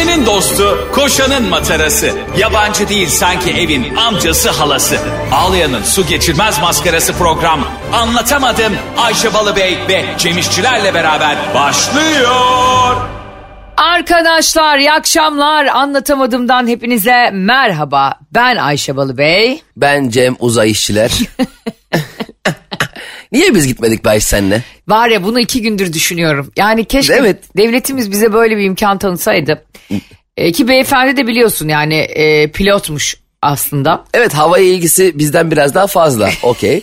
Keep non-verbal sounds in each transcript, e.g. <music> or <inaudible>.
Ayşe'nin dostu, koşanın matarası. Yabancı değil sanki evin amcası halası. Ağlayan'ın su geçirmez maskarası program. Anlatamadım Ayşe Balıbey ve Cemişçilerle beraber başlıyor. Arkadaşlar iyi akşamlar. Anlatamadığımdan hepinize merhaba. Ben Ayşe Balıbey. Ben Cem Uzay İşçiler. <laughs> Niye biz gitmedik Bayş senle? Var ya bunu iki gündür düşünüyorum. Yani keşke Evet. devletimiz bize böyle bir imkan tanısaydı. E, ki beyefendi de biliyorsun yani e, pilotmuş aslında. Evet havaya ilgisi bizden biraz daha fazla. <laughs> Okey.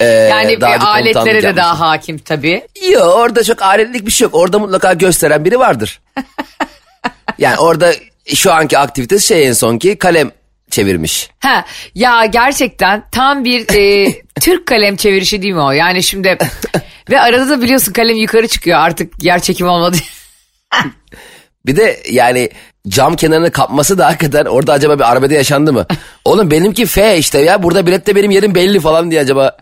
Ee, Yani daha bir aletlere de yapmış. daha hakim tabii. Yok orada çok aletlik bir şey yok. Orada mutlaka gösteren biri vardır. <laughs> yani orada şu anki aktivitesi şey en son ki kalem çevirmiş. Ha ya gerçekten tam bir e, <laughs> Türk kalem çevirişi değil mi o? Yani şimdi ve arada da biliyorsun kalem yukarı çıkıyor artık yer çekimi olmadı. <laughs> Bir de yani cam kenarını kapması da hakikaten orada acaba bir arbede yaşandı mı? Oğlum benimki F işte ya burada bilette benim yerim belli falan diye acaba.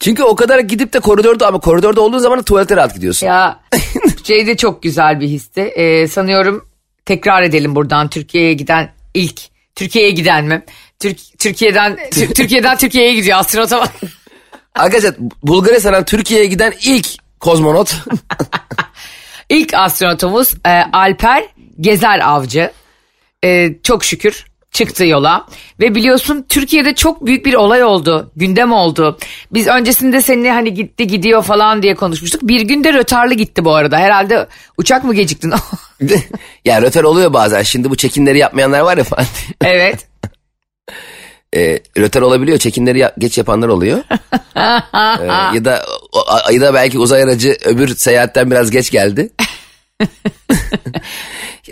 Çünkü o kadar gidip de koridorda ama koridorda olduğun zaman tuvalete rahat gidiyorsun. Ya <laughs> şey de çok güzel bir histi. Ee, sanıyorum tekrar edelim buradan Türkiye'ye giden ilk Türkiye'ye giden mi? Türk, Türkiye'den Tür- Türkiye'den Türkiye'ye gidiyor astronota bak. <laughs> Arkadaşlar Bulgaristan'dan Türkiye'ye giden ilk kozmonot. <laughs> İlk astronotumuz e, Alper Gezer Avcı. E, çok şükür çıktı yola. Ve biliyorsun Türkiye'de çok büyük bir olay oldu. Gündem oldu. Biz öncesinde seninle hani gitti gidiyor falan diye konuşmuştuk. Bir günde rötarlı gitti bu arada. Herhalde uçak mı geciktin? <laughs> ya röter oluyor bazen. Şimdi bu çekinleri yapmayanlar var ya falan. <laughs> evet. <laughs> e, röter olabiliyor. Çekinleri ya- geç yapanlar oluyor. E, ya da ya da belki uzay aracı öbür seyahatten biraz geç geldi.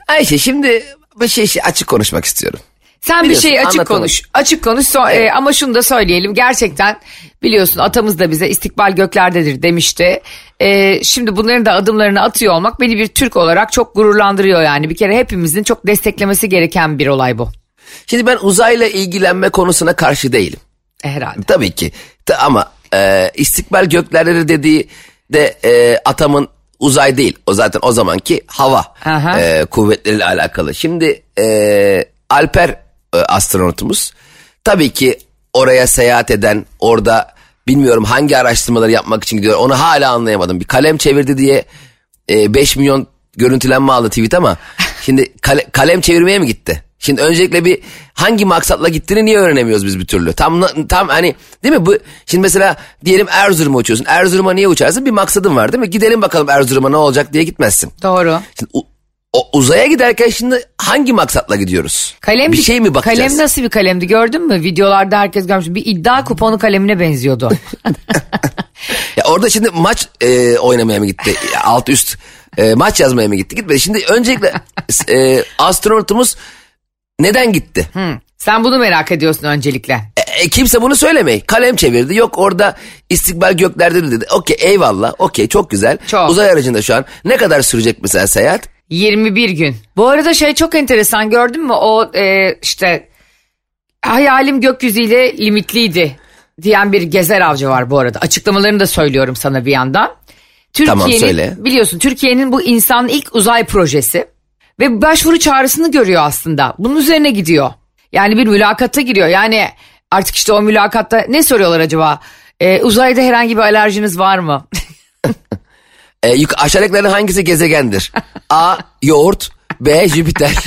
Ayşe şimdi bir şey, şey açık konuşmak istiyorum. Sen bir şey açık anlatalım. konuş. Açık konuş. So- Evet. e, ama şunu da söyleyelim. Gerçekten biliyorsun atamız da bize istikbal göklerdedir demişti. E, şimdi bunların da adımlarını atıyor olmak beni bir Türk olarak çok gururlandırıyor yani. Bir kere hepimizin çok desteklemesi gereken bir olay bu. Şimdi ben uzayla ilgilenme konusuna karşı değilim. E, herhalde. Tabii ki. Ama e, istikbal göklerleri dediği de e, atamın uzay değil. O zaten o zamanki hava Aha. e, kuvvetleriyle alakalı. Şimdi e, Alper e, astronotumuz tabii ki oraya seyahat eden orada bilmiyorum hangi araştırmaları yapmak için gidiyor. Onu hala anlayamadım. Bir kalem çevirdi diye e, 5 milyon görüntülenme aldı tweet ama <laughs> şimdi kale- kalem çevirmeye mi gitti? Şimdi öncelikle bir hangi maksatla gittiğini niye öğrenemiyoruz biz bir türlü? Tam tam hani değil mi bu şimdi mesela diyelim Erzurum'a uçuyorsun. Erzurum'a niye uçarsın? Bir maksadın var değil mi? Gidelim bakalım Erzurum'a ne olacak diye gitmezsin. Doğru. Şimdi o uzaya giderken şimdi hangi maksatla gidiyoruz? Kalem bir şey mi bakacağız? Kalem nasıl bir kalemdi gördün mü? Videolarda herkes görmüş. Bir iddia kuponu kalemine benziyordu. <laughs> <laughs> Ya orada şimdi maç e, oynamaya mı gitti? Alt üst e, maç yazmaya mı gitti? Gitmedi. Şimdi öncelikle e, astronotumuz neden gitti? Hı. Sen bunu merak ediyorsun öncelikle. E, kimse bunu söylemeyi. Kalem çevirdi. Yok orada istikbal göklerde dedi. Okey eyvallah. Okey çok güzel. Çok. Uzay aracında şu an. Ne kadar sürecek mesela seyahat? 21 gün. Bu arada şey çok enteresan gördün mü? O e, işte hayalim gökyüzüyle limitliydi diyen bir gezer avcı var bu arada. Açıklamalarını da söylüyorum sana bir yandan. Tamam, Türkiye'nin söyle. biliyorsun Türkiye'nin bu insanın ilk uzay projesi ve başvuru çağrısını görüyor aslında. Bunun üzerine gidiyor. Yani bir mülakata giriyor. Yani artık işte o mülakatta ne soruyorlar acaba? E, uzayda herhangi bir alerjiniz var mı? <laughs> E, yuk- aşağıdakilerin hangisi gezegendir? A. Yoğurt. B. Jüpiter. <laughs>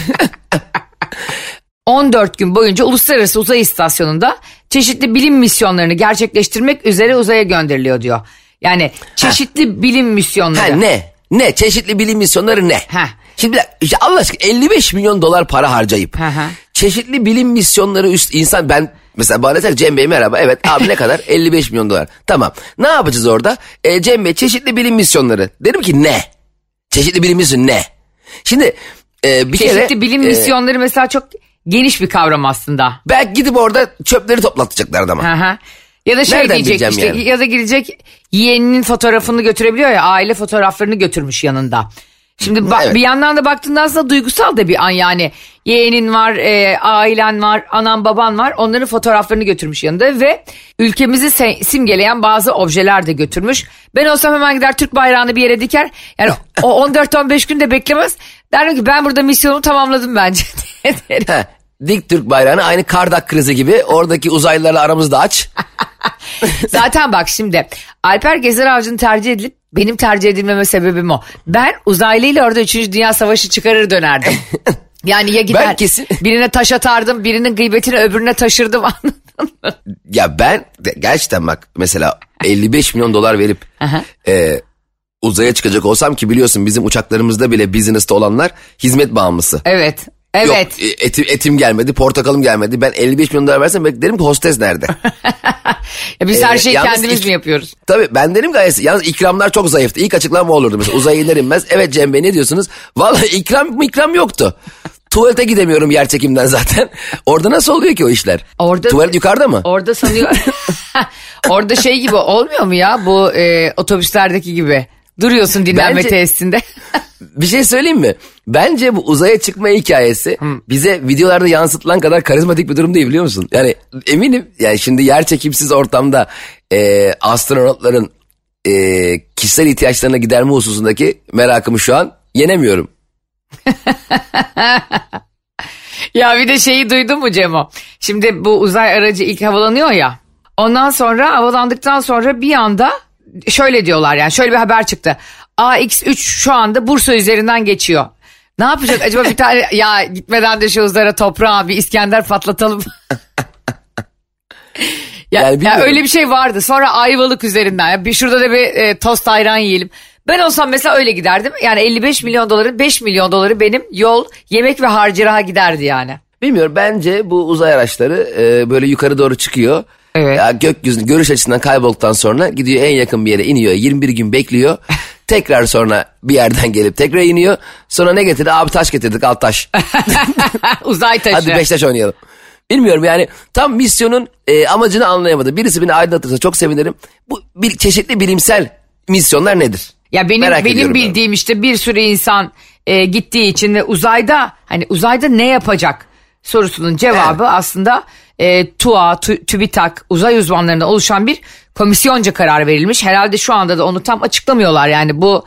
14 gün boyunca Uluslararası Uzay İstasyonu'nda çeşitli bilim misyonlarını gerçekleştirmek üzere uzaya gönderiliyor diyor. Yani çeşitli bilim misyonları. ha, ne? Ne? Çeşitli bilim misyonları ne? Ha. Şimdi işte Allah aşkına 55 milyon dolar para harcayıp Hı hı. çeşitli bilim misyonları üst insan ben mesela bana desek Cem Bey merhaba. Evet abi ne kadar? <laughs> 55 milyon dolar. Tamam. Ne yapacağız orada? E, Cem Bey çeşitli bilim misyonları. Dedim ki ne? Çeşitli bilim misyonu ne? Şimdi e, bir Çeşitli kere bilim e, misyonları mesela çok geniş bir kavram aslında. belki gidip orada çöpleri toplatacaklar adama. Hı hı. Ya da şey Nereden diyecek işte yani? ya da gidecek yeğeninin fotoğrafını götürebiliyor ya aile fotoğraflarını götürmüş yanında. Şimdi ba- Evet. bir yandan da baktığında aslında duygusal da bir an yani. Yeğenin var, e, ailen var, anan baban var. Onların fotoğraflarını götürmüş yanında ve ülkemizi simgeleyen bazı objeler de götürmüş. Ben olsam hemen gider Türk bayrağını bir yere diker. Yani o 14-15 gün de beklemez. Derim ki ben burada misyonumu tamamladım bence. <laughs> dik Türk bayrağını aynı Kardak krizi gibi oradaki uzaylılarla aramızda aç. <laughs> Zaten bak şimdi Alper Gezer Avcı'nı tercih edilip benim tercih edilmeme sebebim o. Ben uzaylıyla orada 3. Dünya Savaşı çıkarır dönerdim. <laughs> Yani ya gider Ben kesin- birine taş atardım birinin gıybetini öbürüne taşırdım <laughs> anladın mı? Ya ben gerçekten bak mesela 55 milyon dolar verip e, uzaya çıkacak olsam ki biliyorsun bizim uçaklarımızda bile business'ta olanlar hizmet bağımlısı. Evet. Evet. Yok e, etim, etim gelmedi portakalım gelmedi ben 55 milyon dolar versem belki derim ki hostes nerede? <laughs> Ya biz Ee, her şeyi kendimiz ik- mi yapıyoruz? Tabii ben derim gayet yalnız ikramlar çok zayıftı. İlk açıklama olurdu mesela uzaya iner inmez. Evet Cem Bey ne diyorsunuz? Vallahi ikram ikram yoktu. Tuvalete gidemiyorum yer çekimden zaten. <laughs> Orada nasıl oluyor ki o işler? Orada- Tuvalet yukarıda mı? Orada sanıyor. <laughs> Orada şey gibi olmuyor mu ya bu e, otobüslerdeki gibi? Duruyorsun dinlenme Bence- tesisinde. <laughs> Bir şey söyleyeyim mi? Bence bu uzaya çıkma hikayesi bize videolarda yansıtılan kadar karizmatik bir durum değil biliyor musun? Yani eminim yani şimdi yer çekimsiz ortamda e, astronotların e, kişisel ihtiyaçlarına giderme hususundaki merakımı şu an yenemiyorum. <laughs> Ya bir de şeyi duydun mu Cemo? Şimdi bu uzay aracı ilk havalanıyor ya. Ondan sonra havalandıktan sonra bir anda şöyle diyorlar yani şöyle bir haber çıktı. AX3 şu anda Bursa üzerinden geçiyor. Ne yapacak acaba bir tane ya gitmeden de şu uzara toprağa bir İskender patlatalım. <laughs> ya, Yani ya öyle bir şey vardı. Sonra Ayvalık üzerinden ya bir şurada da bir e, tost ayran yiyelim. Ben olsam mesela öyle giderdim. Yani 55 milyon doların 5 milyon doları benim yol, yemek ve harcıraha giderdi yani. Bilmiyorum bence bu uzay araçları e, böyle yukarı doğru çıkıyor. Evet. Ya gökyüzünün görüş açısından kaybolduktan sonra gidiyor en yakın bir yere iniyor. 21 gün bekliyor. <laughs> tekrar sonra bir yerden gelip tekrar iniyor. Sonra ne getirdi? Abi taş getirdik al taş. <laughs> Uzay taşı. Hadi Beşiktaş oynayalım. Bilmiyorum yani tam misyonun e, amacını anlayamadı. Birisi beni aydınlatırsa çok sevinirim. Bu bir çeşitli bilimsel misyonlar nedir? Ya benim Merak benim bildiğim işte bir sürü insan e, gittiği için ve uzayda hani uzayda ne yapacak sorusunun cevabı aslında e, TUA, Tü- TÜBİTAK uzay uzmanlarından oluşan bir komisyonca karar verilmiş. Herhalde şu anda da onu tam açıklamıyorlar yani bu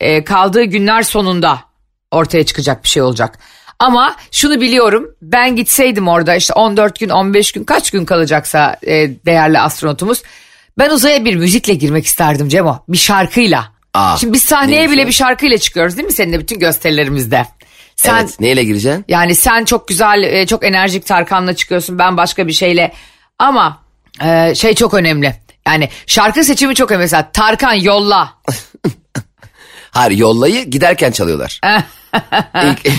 e, kaldığı günler sonunda ortaya çıkacak bir şey olacak. Ama şunu biliyorum ben gitseydim orada işte 14 gün 15 gün kaç gün kalacaksa e, değerli astronotumuz ben uzaya bir müzikle girmek isterdim Cemo bir şarkıyla. Aa, Şimdi biz sahneye bile o? bir şarkıyla çıkıyoruz değil mi seninle bütün gösterilerimizde? Sen Evet neyle gireceksin? yani sen çok güzel e, çok enerjik Tarkan'la çıkıyorsun ben başka bir şeyle ama e, şey çok önemli. Yani şarkı seçimi çok önemli. Mesela Tarkan yolla. <laughs> Hayır yollayı giderken çalıyorlar. <laughs> İlk-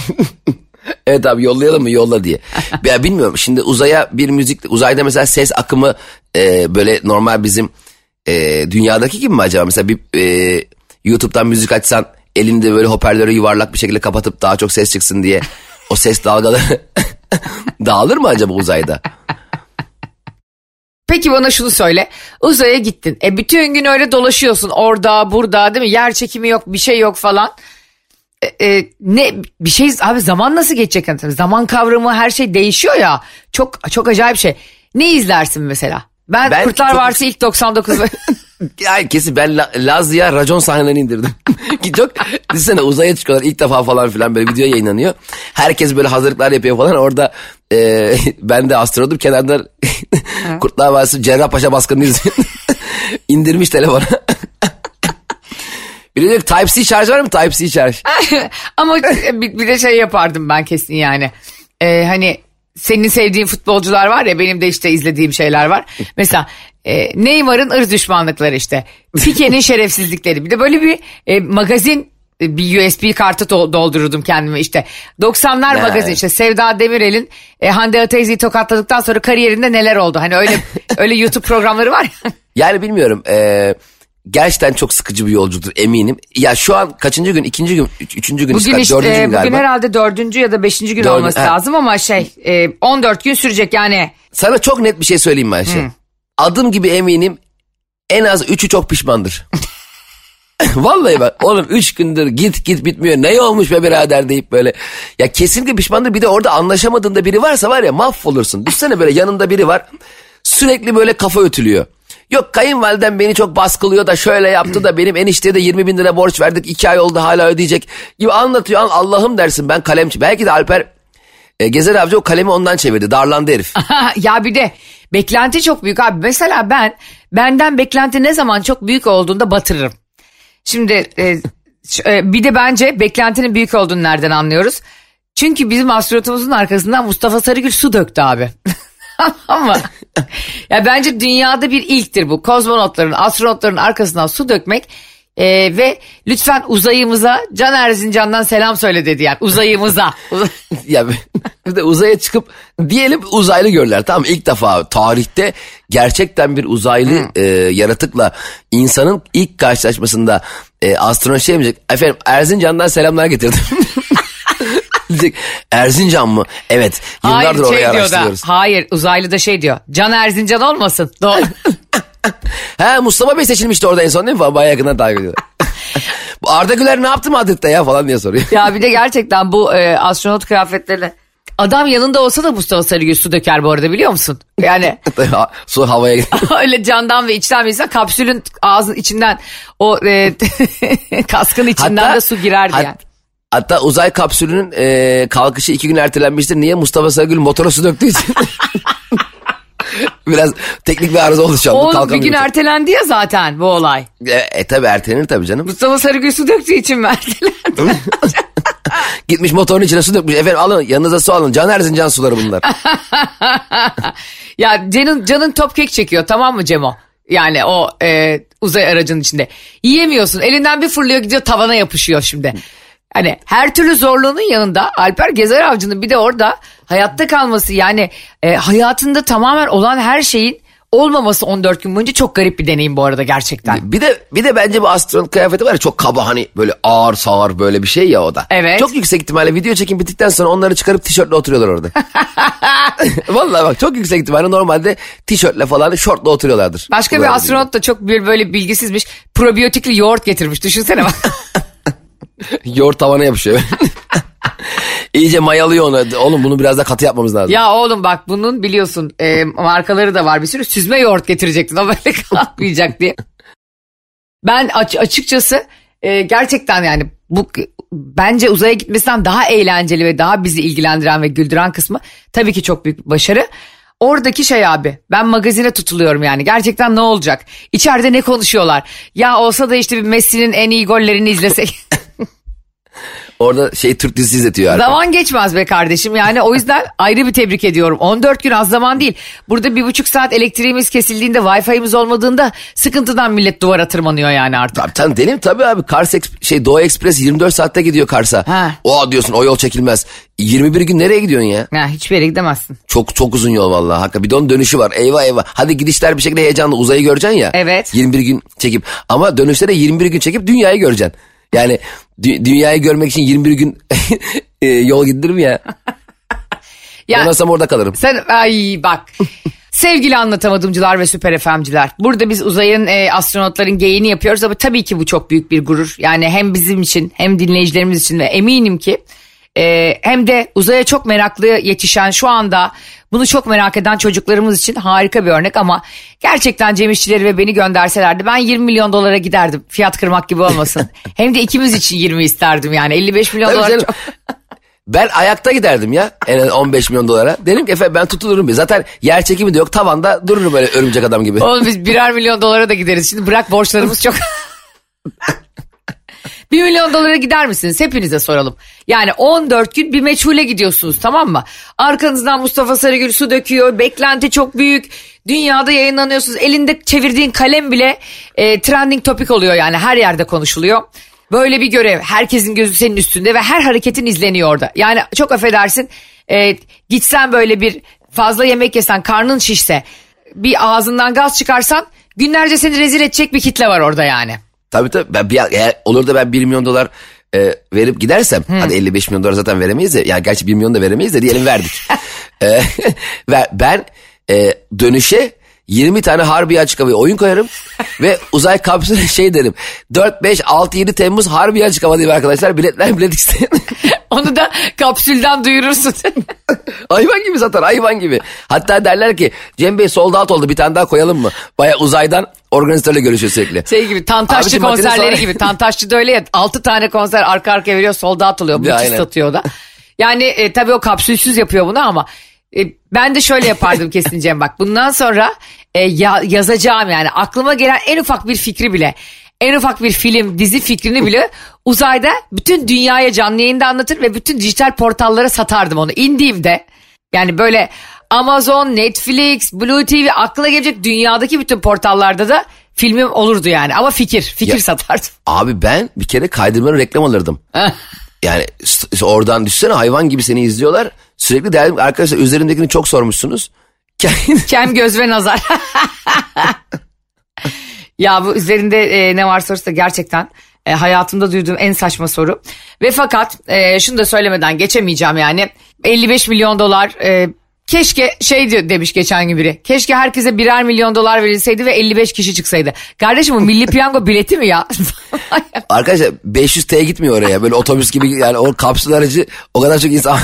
<laughs> evet abi yollayalım mı yolla diye. Ya bilmiyorum şimdi uzaya bir müzik uzayda mesela ses akımı e, böyle normal bizim e, dünyadaki gibi mi acaba? Mesela bir e, YouTube'dan müzik açsan elinde böyle hoparlörü yuvarlak bir şekilde kapatıp daha çok ses çıksın diye o ses dalgaları <laughs> dağılır mı acaba uzayda? Peki bana şunu söyle. Uzaya gittin. E bütün gün öyle dolaşıyorsun orada burada değil mi? Yer çekimi yok bir şey yok falan. E, e, ne bir şey abi zaman nasıl geçecek? Yani zaman kavramı her şey değişiyor ya. Çok çok acayip şey. Ne izlersin mesela? Ben, Ben Kurtlar çok- Varsa ilk 99 <laughs> Kesin ben La- Lazlı'ya racon sahnelerini indirdim. <laughs> Ki çok düşünsene uzaya çıkıyorlar ilk defa falan filan böyle video yayınlanıyor. Herkes böyle hazırlıklar yapıyor falan orada e, <laughs> ben de astronotum kenarda <laughs> Kurtlar Vadisi Cerrahpaşa baskını izliyorum. İndirmiş telefona. Diyor ki Type-C şarj var mı? Type-C şarj. Ama bir, bir de şey yapardım ben kesin yani. Ee, hani senin sevdiğin futbolcular var ya benim de işte izlediğim şeyler var. Mesela e, Neymar'ın ırz düşmanlıkları işte. Pique'nin <laughs> şerefsizlikleri. Bir de böyle bir e, magazin e, bir USB kartı do- doldururdum kendime işte. 90'lar Ya. magazin işte Sevda Demirel'in e, Hande Ataizi'yi tokatladıktan sonra kariyerinde neler oldu. Hani öyle <laughs> öyle YouTube programları var ya. Yani bilmiyorum. e, gerçekten çok sıkıcı bir yolculuktur eminim. Ya şu an kaçıncı gün? ikinci gün? Üç, üçüncü gün? Bugün dördüncü işte gün bugün galiba. herhalde dördüncü ya da beşinci gün Dördü- olması ha. lazım ama şey e, 14 gün sürecek yani. Sana çok net bir şey söyleyeyim mi Ayşe? Adım gibi eminim en az üçü çok pişmandır. <laughs> Vallahi bak oğlum üç gündür git git bitmiyor. Ne olmuş be birader deyip böyle. Ya kesinlikle pişmandır. Bir de orada anlaşamadığında biri varsa var ya mahvolursun. Düşsene böyle yanında biri var. Sürekli böyle kafa ötülüyor. Yok kayınvalidem beni çok baskılıyor da şöyle yaptı da benim enişteye de 20 bin lira borç verdik. iki ay oldu hala ödeyecek gibi anlatıyor. An- Allah'ım dersin ben kalemçi. Belki de Alper e, Gezer Avcı o kalemi ondan çevirdi. Darlandı herif. <laughs> ya bir de beklenti çok büyük abi. Mesela ben benden beklenti ne zaman çok büyük olduğunda batırırım. Şimdi e, e, bir de bence beklentinin büyük olduğunu nereden anlıyoruz? Çünkü bizim astronotumuzun arkasından Mustafa Sarıgül su döktü abi. <laughs> Ama ya bence dünyada bir ilktir bu. Kozmonotların, astronotların arkasından su dökmek e, ve lütfen uzayımıza Can Erzincan'dan selam söyle dedi yani uzayımıza. <laughs> Uz- ya bir de uzaya çıkıp diyelim uzaylı görürler tamam ilk defa tarihte gerçekten bir uzaylı e, yaratıkla insanın ilk karşılaşmasında e, astronot şey diyecek efendim Erzincan'dan selamlar getirdim. <laughs> diyecek Erzincan mı? Evet yıllardır orayı şey da, araştırıyoruz. hayır uzaylı da şey diyor. Can Erzincan olmasın. Doğru. <laughs> <laughs> He Mustafa Bey seçilmişti orada en son değil mi? Bayağı yakından takip ediyor. <laughs> Bu Arda Güler ne yaptı Madrid'de ya falan diye soruyor. ya bir de gerçekten bu e, astronot kıyafetlerine adam yanında olsa da Mustafa Sarıgül su döker bu arada biliyor musun? Yani <laughs> Ha, Su havaya gidiyor. öyle candan ve içten bir insan kapsülün ağzın içinden o e, kaskın içinden de su girerdi hat- yani. Hatta uzay kapsülünün e, kalkışı iki gün ertelenmiştir. Niye? Mustafa Sarıgül motora su döktüğü için. <laughs> Biraz teknik bir arıza oldu şu anda. O bir gün ertelendi ya zaten bu olay. E, e tabi ertelenir tabii canım. Mustafa Sarıgül su döktüğü için mi ertelendi? <laughs> Gitmiş motorun içine su dökmüş. Efendim alın yanınıza su alın. Can Erzincan suları bunlar. <laughs> ya Can'ın Can'ın top kek çekiyor tamam mı Cemo? Yani o e, uzay aracının içinde. Yiyemiyorsun. Elinden bir fırlıyor gidiyor tavana yapışıyor şimdi. Hani her türlü zorluğunun yanında Alper Gezer Avcı'nın bir de orada hayatta kalması yani e, hayatında tamamen olan her şeyin olmaması 14 gün boyunca çok garip bir deneyim bu arada gerçekten. bir de bir de bence bu astronot kıyafeti var ya çok kaba hani böyle ağır sağır böyle bir şey ya o da. Evet. Çok yüksek ihtimalle video çekim bittikten sonra onları çıkarıp tişörtle oturuyorlar orada. <laughs> Vallahi bak çok yüksek ihtimalle normalde tişörtle falan şortla oturuyorlardır. Başka bir astronot da çok bir böyle bilgisizmiş. Probiyotikli yoğurt getirmiş. Düşünsene bak. <laughs> Yoğurt tavana yapışıyor. <laughs> İyice mayalıyor onu. Oğlum bunu biraz da katı yapmamız lazım. Ya oğlum bak bunun biliyorsun e, markaları da var bir sürü süzme yoğurt getirecektin o böyle <laughs> kalkmayacak diye. Ben aç, açıkçası e, gerçekten yani bu bence uzaya gitmesinden daha eğlenceli ve daha bizi ilgilendiren ve güldüren kısmı tabii ki çok büyük bir başarı. Oradaki şey abi ben magazine tutuluyorum yani gerçekten ne olacak? İçeride ne konuşuyorlar? Ya olsa da işte bir Messi'nin en iyi gollerini izlesek. <laughs> Orada şey Türk dizisi izletiyor. Alper. Zaman geçmez be kardeşim yani o yüzden <laughs> ayrı bir tebrik ediyorum. 14 gün az zaman değil. Burada bir buçuk saat elektriğimiz kesildiğinde Wi-Fi'miz olmadığında sıkıntıdan millet duvara tırmanıyor yani artık. Tabii tabii deli mi? Tabii abi Kars şey Doğu Ekspres 24 saatte gidiyor Kars'a. Ha. O diyorsun o yol çekilmez. 21 gün nereye gidiyorsun ya? Ya hiçbir yere gidemezsin. Çok çok uzun yol vallahi. Hakikaten bir de onun dönüşü var. Eyvah eyvah. Hadi gidişler bir şekilde heyecanlı uzayı göreceksin ya. Evet. 21 gün çekip ama dönüşte de 21 gün çekip dünyayı göreceksin. Yani dü- dünyayı görmek için 21 gün <laughs> e, yol gidilir ya? <laughs> Ya Olmazsam orada kalırım. sen ay bak. Sevgili anlatamadımcılar ve süper FM'ciler. Burada biz uzayın e, astronotların geyini yapıyoruz ama tabii ki bu çok büyük bir gurur. Yani hem bizim için hem dinleyicilerimiz için ve eminim ki e, hem de uzaya çok meraklı yetişen şu anda bunu çok merak eden çocuklarımız için harika bir örnek ama gerçekten Cem İşçileri ve beni gönderselerdi ben 20 milyon dolara giderdim. Fiyat kırmak gibi olmasın. <laughs> hem de ikimiz için 20 isterdim yani 55 milyon Tabii dolar canım. çok. <laughs> Ben ayakta giderdim ya en az 15 milyon dolara. Dedim ki efendim ben tutulurum. Zaten yer çekimi de yok tavanda dururum böyle örümcek adam gibi. Oğlum biz birer milyon dolara da gideriz. Şimdi bırak borçlarımız çok. <laughs> bir milyon dolara gider misiniz? Hepinize soralım. Yani 14 gün bir meçhule gidiyorsunuz tamam mı? Arkanızdan Mustafa Sarıgül su döküyor. Beklenti çok büyük. Dünyada yayınlanıyorsunuz. Elinde çevirdiğin kalem bile e, trending topik oluyor yani her yerde konuşuluyor. Böyle bir görev. Herkesin gözü senin üstünde ve her hareketin izleniyor orada. Yani çok affedersin e, gitsen böyle bir fazla yemek yesen karnın şişse bir ağzından gaz çıkarsan günlerce seni rezil edecek bir kitle var orada yani. Tabii tabii. Ben bir, eğer olur da ben 1 milyon dolar e, verip gidersem hadi 55 milyon dolar zaten veremeyiz de yani gerçi 1 milyon da veremeyiz de diyelim verdik. <laughs> e, <laughs> ve ben e, dönüşe 20 tane Harbiye açık havaya oyun koyarım ve uzay kapsülü <laughs> şey derim. 4, 5, 6, 7 Temmuz Harbiye açık hava diyeyim arkadaşlar. Biletler bilet isteyin. Onu da kapsülden duyurursun. hayvan gibi satar hayvan gibi. Hatta derler ki Cem Bey sold out oldu bir tane daha koyalım mı? Baya uzaydan organizatörle görüşüyor sürekli. Şey gibi Tantaşçı Abicim, konserleri sonra- gibi. Tantaşçı da öyle ya 6 tane konser arka arkaya veriyor sold out oluyor. Müthiş aynen. satıyor da. Yani e, tabii o kapsülsüz yapıyor bunu ama e, ben de şöyle yapardım kesin Cem bak. Bundan sonra e, ya- yazacağım yani aklıma gelen en ufak bir fikri bile en ufak bir film, dizi fikrini bile uzayda bütün dünyaya canlı yayında anlatır ve bütün dijital portallara satardım onu. indiğimde yani böyle Amazon, Netflix, Blue TV aklına gelecek dünyadaki bütün portallarda da filmim olurdu yani. Ama fikir, fikir Ya- satardım. <laughs> Abi ben bir kere kaydırmalı reklam alırdım. Yani oradan düşsene hayvan gibi seni izliyorlar. Sürekli derdim arkadaşlar üzerindekini çok sormuşsunuz. <laughs> Kem göz ve nazar. <laughs> ya bu üzerinde e, ne var sorusu da gerçekten e, hayatımda duyduğum en saçma soru. Ve fakat e, şunu da söylemeden geçemeyeceğim yani 55 milyon dolar e, keşke şey diyor demiş geçen gün biri. Keşke herkese birer milyon dolar verilseydi ve 55 kişi çıksaydı. Kardeşim bu milli piyango bileti mi ya? <laughs> Arkadaşlar 500T gitmiyor oraya. Böyle otobüs gibi yani o kapsül aracı o kadar çok insan.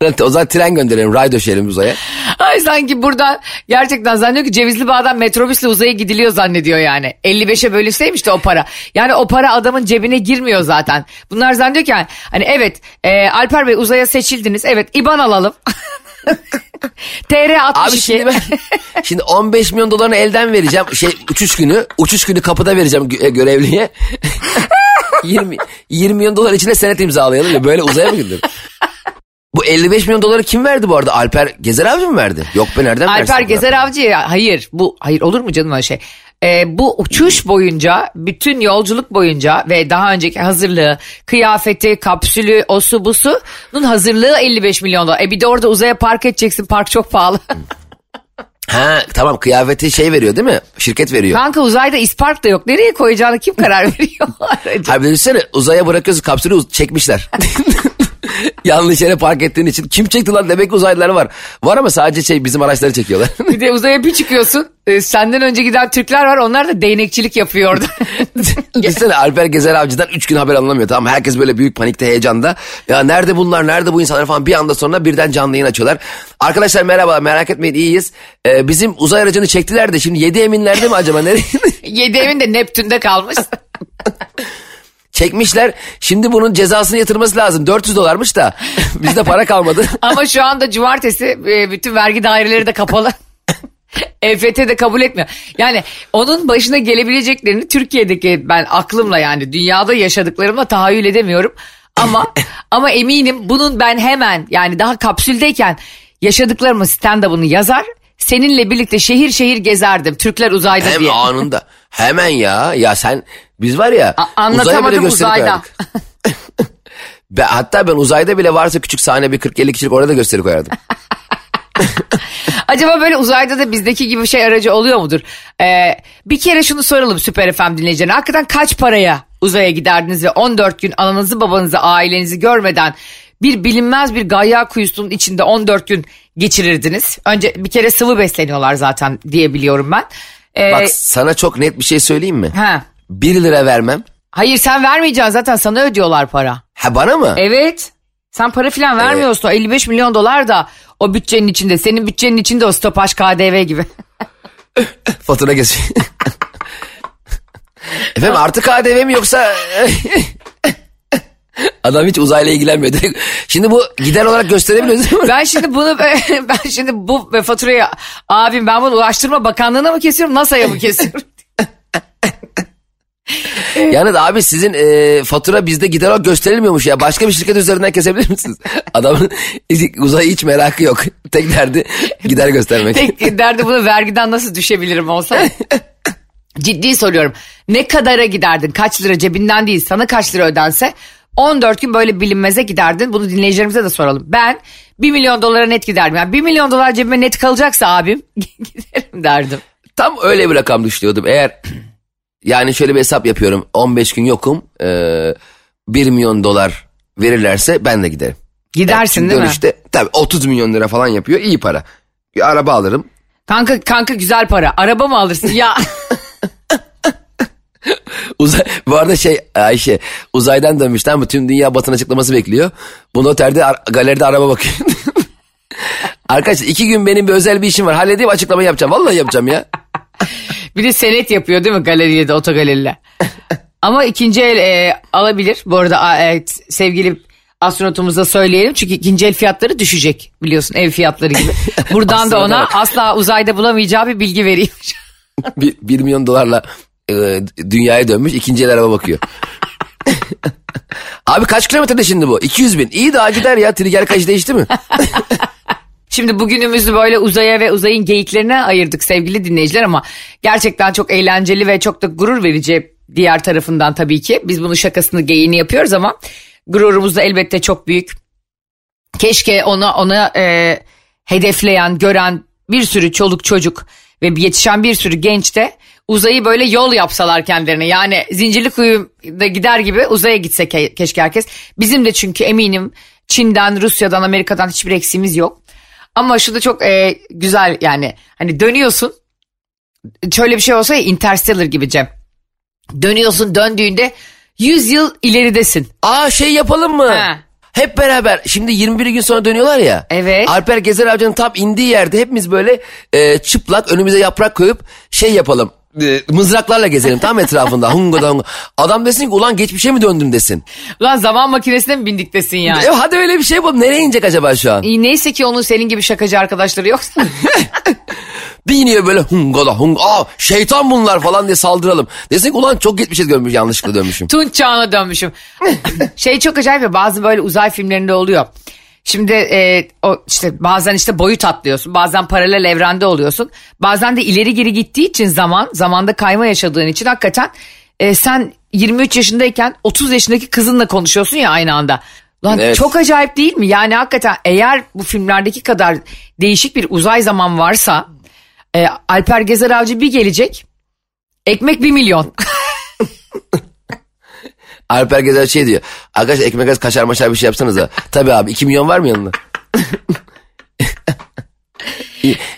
<laughs> o zaman tren gönderelim. Ray döşeyelim uzaya. Ay sanki buradan gerçekten zannediyor ki Cevizli Bağ'dan metrobüsle uzaya gidiliyor zannediyor yani. 55'e bölünseymiş de o para. Yani o para adamın cebine girmiyor zaten. Bunlar zannediyor ki yani, hani evet e, Alper Bey uzaya seçildiniz. Evet İban alalım. <laughs> <laughs> TR 62. Abi şimdi ben <laughs> şimdi 15 milyon dolarını elden vereceğim. Şey uçuş günü. Uçuş günü kapıda vereceğim gö- görevliye. <laughs> 20, 20 milyon dolar içinde senet imzalayalım ya böyle uzaya mı gidilir? Bu 55 milyon doları kim verdi bu arada? Alper Gezer Avcı mı verdi? Yok be nereden versin? Alper Gezer Avcı ya, hayır bu hayır olur mu canım öyle şey. Ee, bu uçuş boyunca bütün yolculuk boyunca ve daha önceki hazırlığı kıyafeti kapsülü osu busunun hazırlığı 55 milyon dolar. E bir de orada uzaya park edeceksin park çok pahalı. Ha tamam kıyafeti şey veriyor değil mi? Şirket veriyor. Kanka uzayda ispark da yok nereye koyacağını kim karar veriyor? <laughs> Abi düşünsene uzaya bırakıyorsun kapsülü uz- çekmişler. <laughs> <laughs> Yanlış yere park ettiğin için. Kim çekti lan demek uzaylılar var. Var ama sadece şey bizim araçları çekiyorlar. <laughs> bir de uzaya bir çıkıyorsun e, senden önce giden Türkler var onlar da değnekçilik yapıyor orada. <laughs> Düşünsene Alper Gezer Avcı'dan 3 gün haber alınamıyor tamam? Herkes böyle büyük panikte heyecanda. Ya nerede bunlar nerede bu insanlar falan bir anda sonra birden canlı yayın açıyorlar. Arkadaşlar merhaba merak etmeyin iyiyiz. Ee, bizim uzay aracını çektiler de şimdi 7 eminlerde mi acaba? Nereye? Yedi evin de Neptün'de kalmış. Çekmişler. Şimdi bunun cezasını yatırması lazım. 400 dolarmış da <laughs> bizde para kalmadı. <laughs> Ama şu anda cumartesi e, bütün vergi daireleri de kapalı. <laughs> EFT de kabul etmiyor. Yani onun başına gelebileceklerini Türkiye'deki ben aklımla yani dünyada yaşadıklarımla tahayyül edemiyorum. Ama ama eminim bunun ben hemen yani daha kapsüldeyken yaşadıklarımı stand-up'ını yazar. Seninle birlikte şehir şehir gezerdim. Türkler uzayda Hem diye. anında. Hemen ya. Ya sen biz var ya. A- uzaya bile anlatamadım uzayda. <laughs> Ben, hatta ben uzayda bile varsa küçük sahne bir 40-50 kişilik orada da gösteri koyardım. <laughs> Acaba böyle uzayda da bizdeki gibi şey aracı oluyor mudur? Ee, bir kere şunu soralım Süper FM dinleyicilerine. Hakikaten kaç paraya uzaya giderdiniz ve 14 gün ananızı babanızı ailenizi görmeden bir bilinmez bir gayya kuyusunun içinde 14 gün geçirirdiniz. Önce bir kere sıvı besleniyorlar zaten diye biliyorum ben. Ee, Bak sana çok net bir şey söyleyeyim mi? ha. 1 lira vermem. Hayır sen vermeyeceksin zaten sana ödüyorlar para. Ha bana mı? Evet. Sen para falan vermiyorsun. O 55 milyon dolar da o bütçenin içinde. Senin bütçenin içinde o stopaj KDV gibi. <laughs> Fatura geçiyor. <laughs> Efendim artı KDV mi yoksa... <laughs> Adam hiç uzayla ilgilenmiyor. Şimdi bu gider olarak gösterebiliyoruz değil mi? Ben şimdi bunu ben şimdi bu faturayı abim ben bunu Ulaştırma Bakanlığı'na mı kesiyorum NASA'ya mı kesiyorum? Yani abi sizin e, fatura bizde gider olarak gösterilmiyormuş ya. Başka bir şirket üzerinden kesebilir misiniz? <laughs> Adamın uzaya hiç merakı yok. Tek derdi gider göstermek. Tek <laughs> derdi bunu vergiden nasıl düşebilirim olsa. Ciddi soruyorum. Ne kadara giderdin? Kaç lira cebinden değil sana kaç lira ödense 14 gün böyle bilinmeze giderdin. Bunu dinleyicilerimize de soralım. Ben 1 milyon dolara net giderdim. Yani 1 milyon dolar cebime net kalacaksa abim <laughs> giderim derdim. Tam öyle bir rakam düşünüyordum. Eğer yani şöyle bir hesap yapıyorum. 15 gün yokum. E, 1 milyon dolar verirlerse ben de giderim. Gidersin Çünkü değil mi? dönüşte tabii 30 milyon lira falan yapıyor. iyi para. Bir araba alırım. Kanka kanka güzel para. Araba mı alırsın? Ya <laughs> Uzay, bu arada şey Ayşe uzaydan dönmüş tamam mı? Tüm dünya batın açıklaması bekliyor. Bu noterde ar- galeride araba bakıyor. <laughs> Arkadaşlar iki gün benim bir özel bir işim var. Halledeyim açıklama yapacağım. Vallahi yapacağım ya. <laughs> bir de senet yapıyor değil mi galeriyle de otogaleriyle. Ama ikinci el e, alabilir. Bu arada e, sevgili astronotumuza söyleyelim. Çünkü ikinci el fiyatları düşecek biliyorsun ev fiyatları gibi. <laughs> Buradan da ona asla uzayda bulamayacağı bir bilgi vereyim. <laughs> bir, bir milyon dolarla e, dünyaya dönmüş ikinci el araba bakıyor. Abi kaç kilometrede şimdi bu? 200 bin. İyi daha gider ya. Trigger kaç değişti mi? Şimdi bugünümüzü böyle uzaya ve uzayın geyiklerine ayırdık sevgili dinleyiciler ama gerçekten çok eğlenceli ve çok da gurur verici diğer tarafından tabii ki. Biz bunu şakasını geyiğini yapıyoruz ama gururumuz da elbette çok büyük. Keşke ona ona e, hedefleyen, gören bir sürü çoluk çocuk ve yetişen bir sürü genç de uzayı böyle yol yapsalar kendilerine. Yani Zincirlikuyu'da gider gibi uzaya gitse ke- keşke herkes. Bizim de çünkü eminim Çin'den, Rusya'dan, Amerika'dan hiçbir eksiğimiz yok. Ama şu da çok e, güzel yani hani dönüyorsun şöyle bir şey olsa ya Interstellar gibi Cem. Dönüyorsun döndüğünde 100 yıl ileridesin. Aa şey yapalım mı? He. Hep beraber. Şimdi 21 gün sonra dönüyorlar ya. Evet. Alper Gezer Avcı'nın tam indiği yerde hepimiz böyle e, çıplak önümüze yaprak koyup şey yapalım. E, mızraklarla gezelim tam etrafında. Hungo da hungo. Adam desin ki ulan geçmişe mi döndüm desin. Lan zaman makinesine mi bindik desin yani. E, hadi öyle bir şey yapalım. Nereye inecek acaba şu an? İyi, neyse ki onun senin gibi şakacı arkadaşları yoksa. <laughs> Bir iniyor böyle hungo da hungo. Aa şeytan bunlar falan diye saldıralım. Desin ki ulan çok geçmişe dönmüş yanlışlıkla dönmüşüm. Tunç çağına dönmüşüm. <laughs> şey çok acayip ya bazı böyle uzay filmlerinde oluyor. Şimdi e, o işte bazen işte boyut atlıyorsun. Bazen paralel evrende oluyorsun. Bazen de ileri geri gittiği için zaman zamanda kayma yaşadığın için hakikaten e, sen 23 yaşındayken 30 yaşındaki kızınla konuşuyorsun ya aynı anda. Lan Evet. çok acayip değil mi? Yani hakikaten eğer bu filmlerdeki kadar değişik bir uzay zaman varsa e, Alper Gezer Avcı bir gelecek. Ekmek bir milyon. <laughs> Alper Gezer şey diyor. Arkadaşlar ekmek arası kaşar maşar bir şey yapsanız da. <laughs> Tabii abi 2 milyon var mı yanında? <laughs>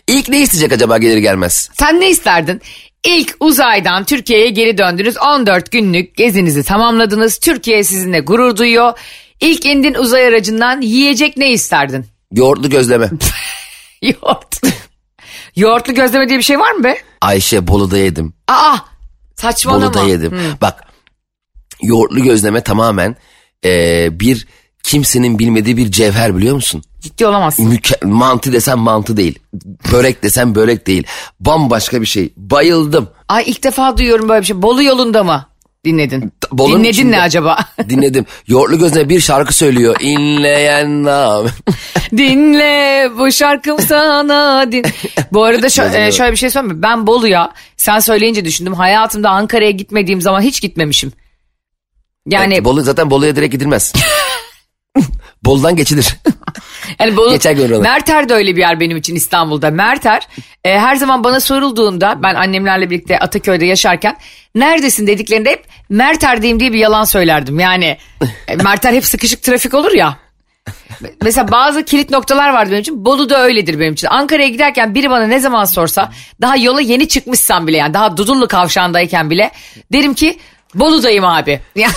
İlk ne isteyecek acaba gelir gelmez? Sen ne isterdin? İlk uzaydan Türkiye'ye geri döndünüz. 14 günlük gezinizi tamamladınız. Türkiye sizinle gurur duyuyor. İlk indin uzay aracından yiyecek ne isterdin? Yoğurtlu gözleme. <laughs> Yoğurt. Yoğurtlu gözleme diye bir şey var mı be? Ayşe Bolu'da yedim. Aa saçmalama. Bolu'da yedim. Bak yoğurtlu gözleme tamamen eee, bir kimsenin bilmediği bir cevher biliyor musun? Ciddi olamazsın. Müke- mantı desem mantı değil. Börek desem börek değil. Bambaşka bir şey. Bayıldım. Ay ilk defa duyuyorum böyle bir şey. Bolu yolunda mı dinledin? Bolu'nun Dinledin içinde. ne acaba? <laughs> Dinledim. Yoğurtlu gözleme bir şarkı söylüyor. İnleyen nam. <laughs> Dinle bu şarkım sana din. Bu arada şö- e, şöyle bir şey söyleyeyim mi? Ben Bolu'ya sen söyleyince düşündüm. Hayatımda Ankara'ya gitmediğim zaman hiç gitmemişim. Yani Bolu zaten Bolu'ya direkt gidilmez. <laughs> Bolu'dan geçilir. <laughs> yani Bolu, Geçen gün. Merter de öyle bir yer benim için İstanbul'da. Merter e, her zaman bana sorulduğunda ben annemlerle birlikte Ataköy'de yaşarken neredesin dediklerinde hep Merter'deyim diye bir yalan söylerdim. Yani e, <laughs> Merter hep sıkışık trafik olur ya. Mesela bazı kilit noktalar vardı benim için. Bolu'da öyledir benim için. Ankara'ya giderken biri bana ne zaman sorsa daha yola yeni çıkmışsam bile yani daha Dudullu kavşağındayken bile derim ki Bolu'dayım abi. Yani-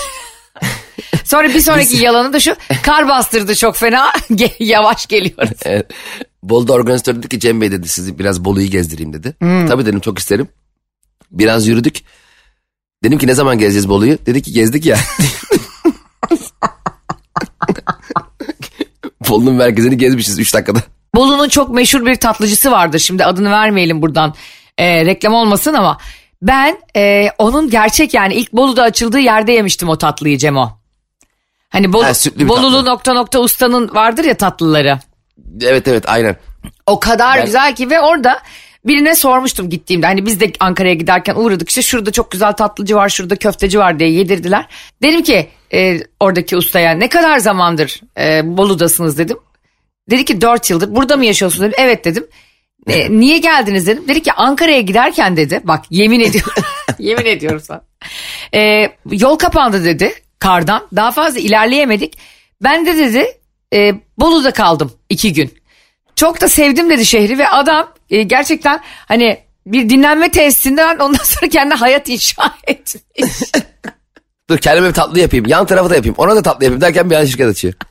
Sonra bir sonraki yalanı da şu kar bastırdı çok fena <laughs> yavaş geliyoruz. <laughs> Bolu'da organizatör dedi ki Cem Bey dedi sizi biraz Bolu'yu gezdireyim dedi. Tabii dedim çok isterim. Biraz yürüdük. Dedim ki ne zaman gezeceğiz Bolu'yu? Dedi ki gezdik ya. <laughs> Bolu'nun merkezini gezmişiz 3 dakikada. Bolu'nun çok meşhur bir tatlıcısı vardır. Şimdi adını vermeyelim buradan e, reklam olmasın ama ben e, onun gerçek yani ilk Bolu'da açıldığı yerde yemiştim o tatlıyı Cemo. Hani Bolu, Ha, Bolulu tatlı. nokta nokta ustanın vardır ya tatlıları. Evet evet aynen. O kadar Ben- güzel ki ve orada birine sormuştum gittiğimde. Hani biz de Ankara'ya giderken uğradık işte şurada çok güzel tatlıcı var şurada köfteci var diye yedirdiler. Dedim ki e, oradaki ustaya ne kadar zamandır e, Bolu'dasınız dedim. Dedi ki 4 yıldır burada mı yaşıyorsunuz dedim. Evet dedim. "E, niye geldiniz dedim. Dedi ki Ankara'ya giderken dedi bak yemin ediyorum <laughs> <laughs> yemin ediyorum sana. E, yol kapandı dedi kardan daha fazla ilerleyemedik. Ben de dedi e, Bolu'da kaldım iki gün. Çok da sevdim dedi şehri ve adam e, gerçekten hani bir dinlenme tesisinden ondan <laughs> sonra kendi hayat inşa etmiş. <laughs> Dur kendime bir tatlı yapayım. Yan tarafı da yapayım. Ona da tatlı yapayım derken bir an şirket açıyor. <laughs>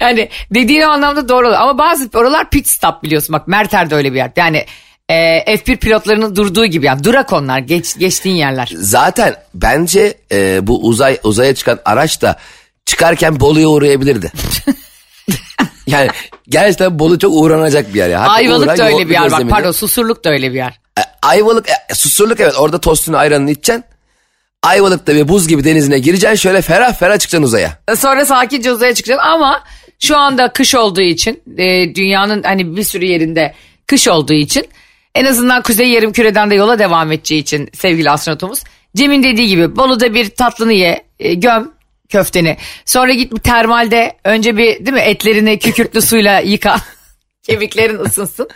Yani dediğin o anlamda doğru olur. Ama bazı oralar pit stop biliyorsun. Bak Merter de öyle bir yer. Yani e, F1 pilotlarının durduğu gibi yani durak onlar geç, geçtiğin yerler. Zaten bence e, bu uzay uzaya çıkan araç da çıkarken Bolu'ya uğrayabilirdi. <laughs> yani gerçekten Bolu çok uğranacak bir yer. Ya. Hatta Ayvalık da öyle bir yer bak pardon Susurluk da öyle bir yer. E, Ayvalık, e, susurluk evet orada tostunu ayranını içeceksin. Ayvalık'ta bir buz gibi denizine gireceksin şöyle ferah ferah çıkacaksın uzaya. Sonra sakince uzaya çıkacaksın ama şu anda kış olduğu için e, dünyanın hani bir sürü yerinde kış olduğu için en azından kuzey yarım küreden de yola devam edeceği için sevgili astronotumuz Cem'in dediği gibi Bolu'da bir tatlını ye e, göm köfteni sonra git bir termalde önce bir değil mi etlerini kükürtlü <laughs> suyla yıka <laughs> kemiklerin ısınsın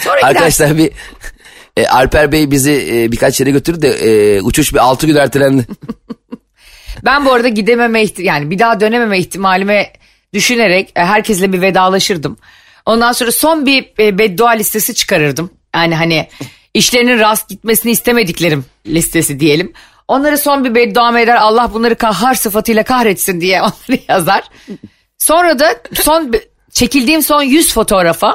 sonra gidersin. Arkadaşlar bir e, Alper Bey bizi e, birkaç yere götürdü de e, uçuş bir 6 gün ertelendi. <laughs> Ben bu arada gidememe yani bir daha dönememe ihtimalime düşünerek e, herkesle bir vedalaşırdım. Ondan sonra son bir e, beddua listesi çıkarırdım. Yani hani işlerinin rast gitmesini istemediklerim listesi diyelim. Onları son bir beddua eder Allah bunları kahhar sıfatıyla kahretsin diye <laughs> onları yazar. Sonra da son çekildiğim son 100 fotoğrafa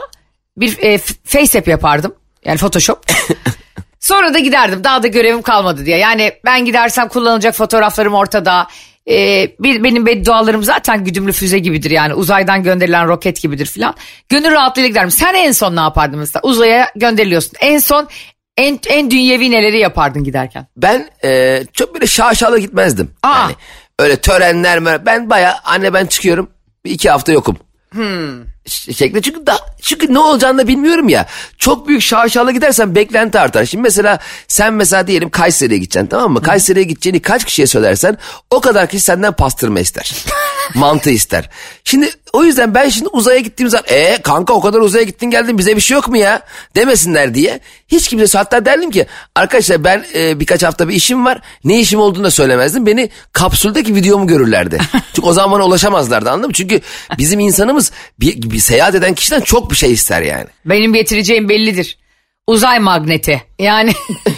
bir e, f- face app yapardım. Yani Photoshop. <laughs> Sonra da giderdim. Daha da görevim kalmadı diye. Yani ben gidersem kullanılacak fotoğraflarım ortada. Bir, benim beddualarım zaten güdümlü füze gibidir yani. Uzaydan gönderilen roket gibidir filan. Gönül rahatlığıyla giderim. Sen en son ne yapardın mesela? Uzaya gönderiliyorsun. En son en, en dünyevi neleri yapardın giderken? Ben e, çok böyle şaşalı gitmezdim. Aa. Yani öyle törenler ben baya anne ben çıkıyorum bir iki hafta yokum. Ş- şeklinde çünkü da çünkü ne olacağını da bilmiyorum ya. Çok büyük şaşalı gidersen beklenti artar. Şimdi mesela sen mesela diyelim Kayseri'ye gideceksin tamam mı? Kayseri'ye gideceğini kaç kişiye söylersen o kadar kişi senden pastırma ister. <laughs> Mantı ister. Şimdi o yüzden ben şimdi uzaya gittiğim zaman e kanka o kadar uzaya gittin geldin bize bir şey yok mu ya demesinler diye. Hiç kimse hatta derdim ki arkadaşlar ben e, birkaç hafta bir işim var. Ne işim olduğunu da söylemezdim. Beni kapsüldeki videomu görürlerdi. <laughs> Çünkü o zaman bana ulaşamazlardı anladın mı? Çünkü bizim insanımız bir, bir seyahat eden kişiden çok bir şey ister yani. Benim getireceğim bellidir. Uzay magneti. Yani <laughs>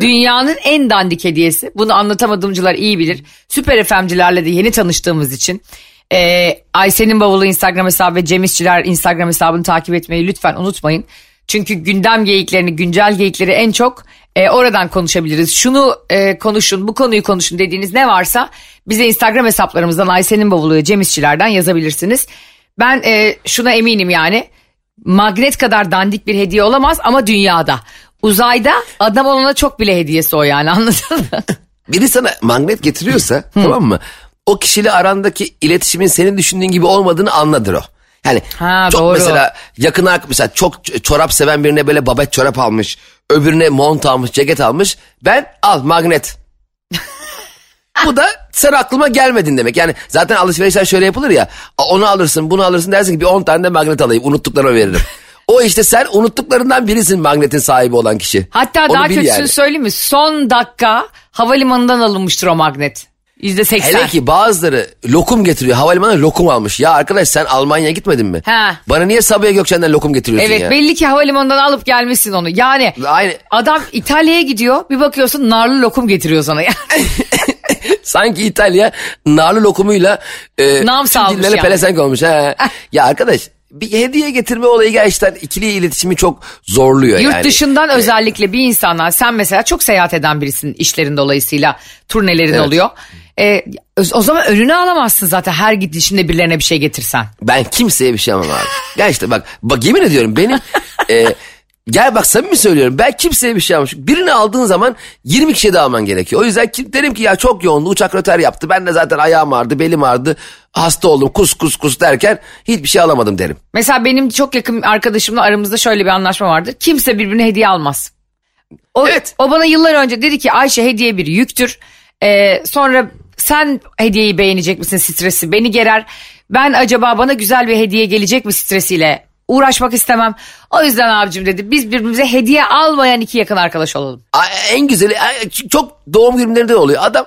dünyanın en dandik hediyesi. Bunu anlatamadığımcılar iyi bilir. Süper FM'cilerle de yeni tanıştığımız için. Ee, Ayşe'nin bavulu Instagram hesabı ve Cem İşçiler Instagram hesabını takip etmeyi lütfen unutmayın. Çünkü gündem geyiklerini, güncel geyikleri en çok e, oradan konuşabiliriz. Şunu e, konuşun, bu konuyu konuşun dediğiniz ne varsa bize Instagram hesaplarımızdan Ayşe'nin bavulu ve Cem İşçilerden yazabilirsiniz. Ben e, şuna eminim yani magnet kadar dandik bir hediye olamaz ama dünyada. Uzayda adam olana çok bile hediyesi o yani anladın mı? <laughs> Biri sana magnet getiriyorsa tamam mı? O kişiyle arandaki iletişimin senin düşündüğün gibi olmadığını anladır o. Yani Ha, çok doğru. mesela yakın mesela çok çorap seven birine böyle babet çorap almış. Öbürüne mont almış, ceket almış. Ben al magnet. <laughs> Bu da sen aklıma gelmedin demek. Yani zaten alışverişler şöyle yapılır ya. "A, Onu alırsın, bunu alırsın dersin ki bir 10 tane de magnet alayım. Unuttuklarıma veririm. <laughs> O işte sen unuttuklarından birisin magnetin sahibi olan kişi. Hatta Onu daha kötüsünü yani. söyleyeyim mi? Son dakika havalimanından alınmıştır o magnet. Yüzde seksen. Hele ki bazıları lokum getiriyor. Havalimanına lokum almış. Ya arkadaş sen Almanya'ya gitmedin mi? Ha. Bana niye Sabiha Gökçen'den lokum getiriyorsun Evet ya? belli ki havalimanından alıp gelmişsin onu. Yani Aynı. adam İtalya'ya gidiyor bir bakıyorsun narlı lokum getiriyor sana. <laughs> Sanki İtalya narlı lokumuyla e, Nam salmış dillere yani. pelesenk olmuş. Ha. <laughs> ya arkadaş bir hediye getirme olayı gerçekten ikili iletişimi çok zorluyor Yurt yani. dışından özellikle bir insanlar sen mesela çok seyahat eden birisin işlerin dolayısıyla turnelerin Evet. oluyor. Ee, o zaman önüne alamazsın zaten her gidişinde birilerine bir şey getirsen. Ben kimseye bir şey almam abi. Gerçekten bak, bak yemin ediyorum benim <laughs> e, gel bak samimi söylüyorum ben kimseye bir şey almışım. Birini aldığın zaman 20 kişiye de alman gerekiyor. O yüzden kim, derim ki ya çok yoğundu uçak röter yaptı. Ben de zaten ayağım ağrıdı belim ağrıdı hasta oldum kus kus kus derken hiçbir şey alamadım derim. Mesela benim çok yakın arkadaşımla aramızda şöyle bir anlaşma vardır. Kimse birbirine hediye almaz. O, Evet. o bana yıllar önce dedi ki Ayşe hediye bir yüktür. Ee, sonra sen hediyeyi beğenecek misin stresi beni gerer. Ben acaba bana güzel bir hediye gelecek mi stresiyle uğraşmak istemem. O yüzden abicim dedi biz birbirimize hediye almayan iki yakın arkadaş olalım. En güzeli çok doğum günlerinde oluyor. Adam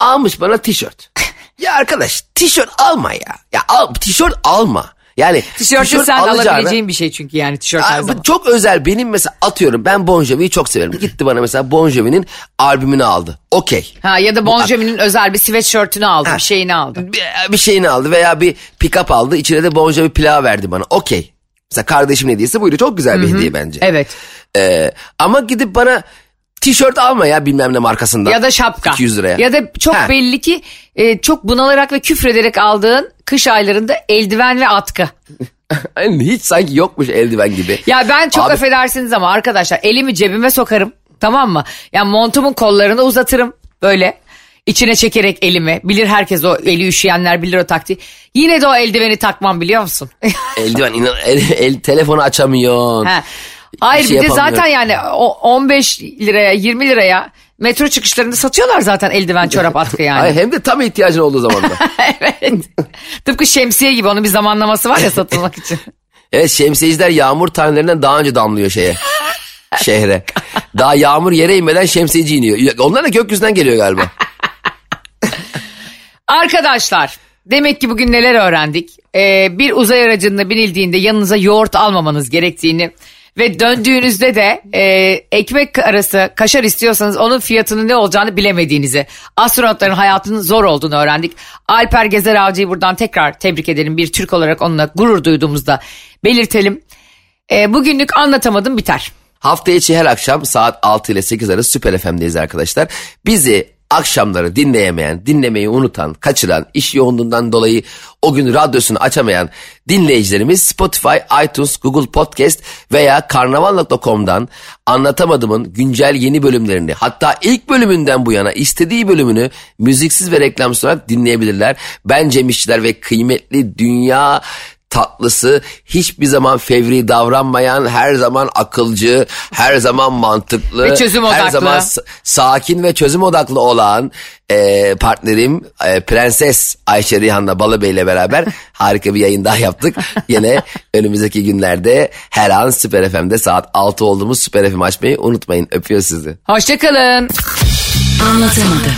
almış bana tişört. <laughs> ya arkadaş tişört alma ya. Ya al, tişört alma. Yani Tişörtü tişört sen alacağına- alabileceğin bir şey çünkü yani tişört her zaman. çok özel benim mesela atıyorum ben Bon Jovi'yi çok severim. Gitti bana mesela Bon Jovi'nin albümünü aldı. Okey. Ha ya da Bon Jovi'nin özel bir sweatshirt'ünü aldı, bir şeyini aldı. Bir, bir şeyini aldı veya bir pick-up aldı. İçine de Bon Jovi plağı verdi bana. Okey. Mesela kardeşimin hediyesi buydu. Çok güzel bir hediye bence. Evet. Ee, ama gidip bana tişört alma ya bilmem ne markasından. Ya da şapka. 200 liraya. Ya da çok Ha. belli ki e, çok bunalarak ve küfrederek aldığın kış aylarında eldiven ve atkı. Yani <laughs> hiç sanki yokmuş eldiven gibi. Ya ben çok Abi- affedersiniz ama arkadaşlar elimi cebime sokarım tamam mı? Yani montumun kollarını uzatırım böyle içine çekerek elimi. Bilir herkes o eli üşüyenler bilir o taktiği. Yine de o eldiveni takmam biliyor musun? <laughs> Eldiven inan, <laughs> el, el- telefonu açamıyorsun. Ha. Hayır Bir şey bir de zaten yani o 15 liraya 20 liraya metro çıkışlarında satıyorlar zaten eldiven çorap atkı yani. <laughs> Ay, hem de tam ihtiyacın olduğu zaman da. evet. Tıpkı şemsiye gibi onun bir zamanlaması var ya satılmak için. evet şemsiyeciler yağmur tanelerinden daha önce damlıyor şeye. şehre. Daha yağmur yere inmeden şemsiyeci iniyor. Onlar da gökyüzünden geliyor galiba. Arkadaşlar demek ki bugün neler öğrendik? Ee, bir uzay aracında binildiğinde yanınıza yoğurt almamanız gerektiğini ve döndüğünüzde de e, ekmek arası kaşar istiyorsanız onun fiyatının ne olacağını bilemediğinizi, astronotların hayatının zor olduğunu öğrendik. Alper Gezer Avcı'yı buradan tekrar tebrik edelim. Bir Türk olarak onunla gurur duyduğumuzda belirtelim. E, bugünlük anlatamadım biter. Hafta içi her akşam saat 6 ile 8 arası Süper FM'deyiz arkadaşlar. Bizi akşamları dinleyemeyen, dinlemeyi unutan, kaçıran, iş yoğunluğundan dolayı o gün radyosunu açamayan dinleyicilerimiz Spotify, iTunes, Google Podcast veya karnaval.com'dan anlatamadımın güncel yeni bölümlerini hatta ilk bölümünden bu yana istediği bölümünü müziksiz ve reklamsız olarak dinleyebilirler. Ben Cem İşçiler ve kıymetli dünya tatlısı, hiçbir zaman fevri davranmayan, her zaman akılcı, her zaman mantıklı, Ve çözüm her odaklı. zaman s- sakin ve çözüm odaklı olan e, partnerim e, Prenses Ayşe Rihanna Balıbey ile beraber <laughs> harika bir yayın daha yaptık. Yine önümüzdeki günlerde her an Süper FM'de saat 6 olduğumuz Süper FM açmayı unutmayın. Öpüyor sizi. Hoşçakalın. Anlatamadım.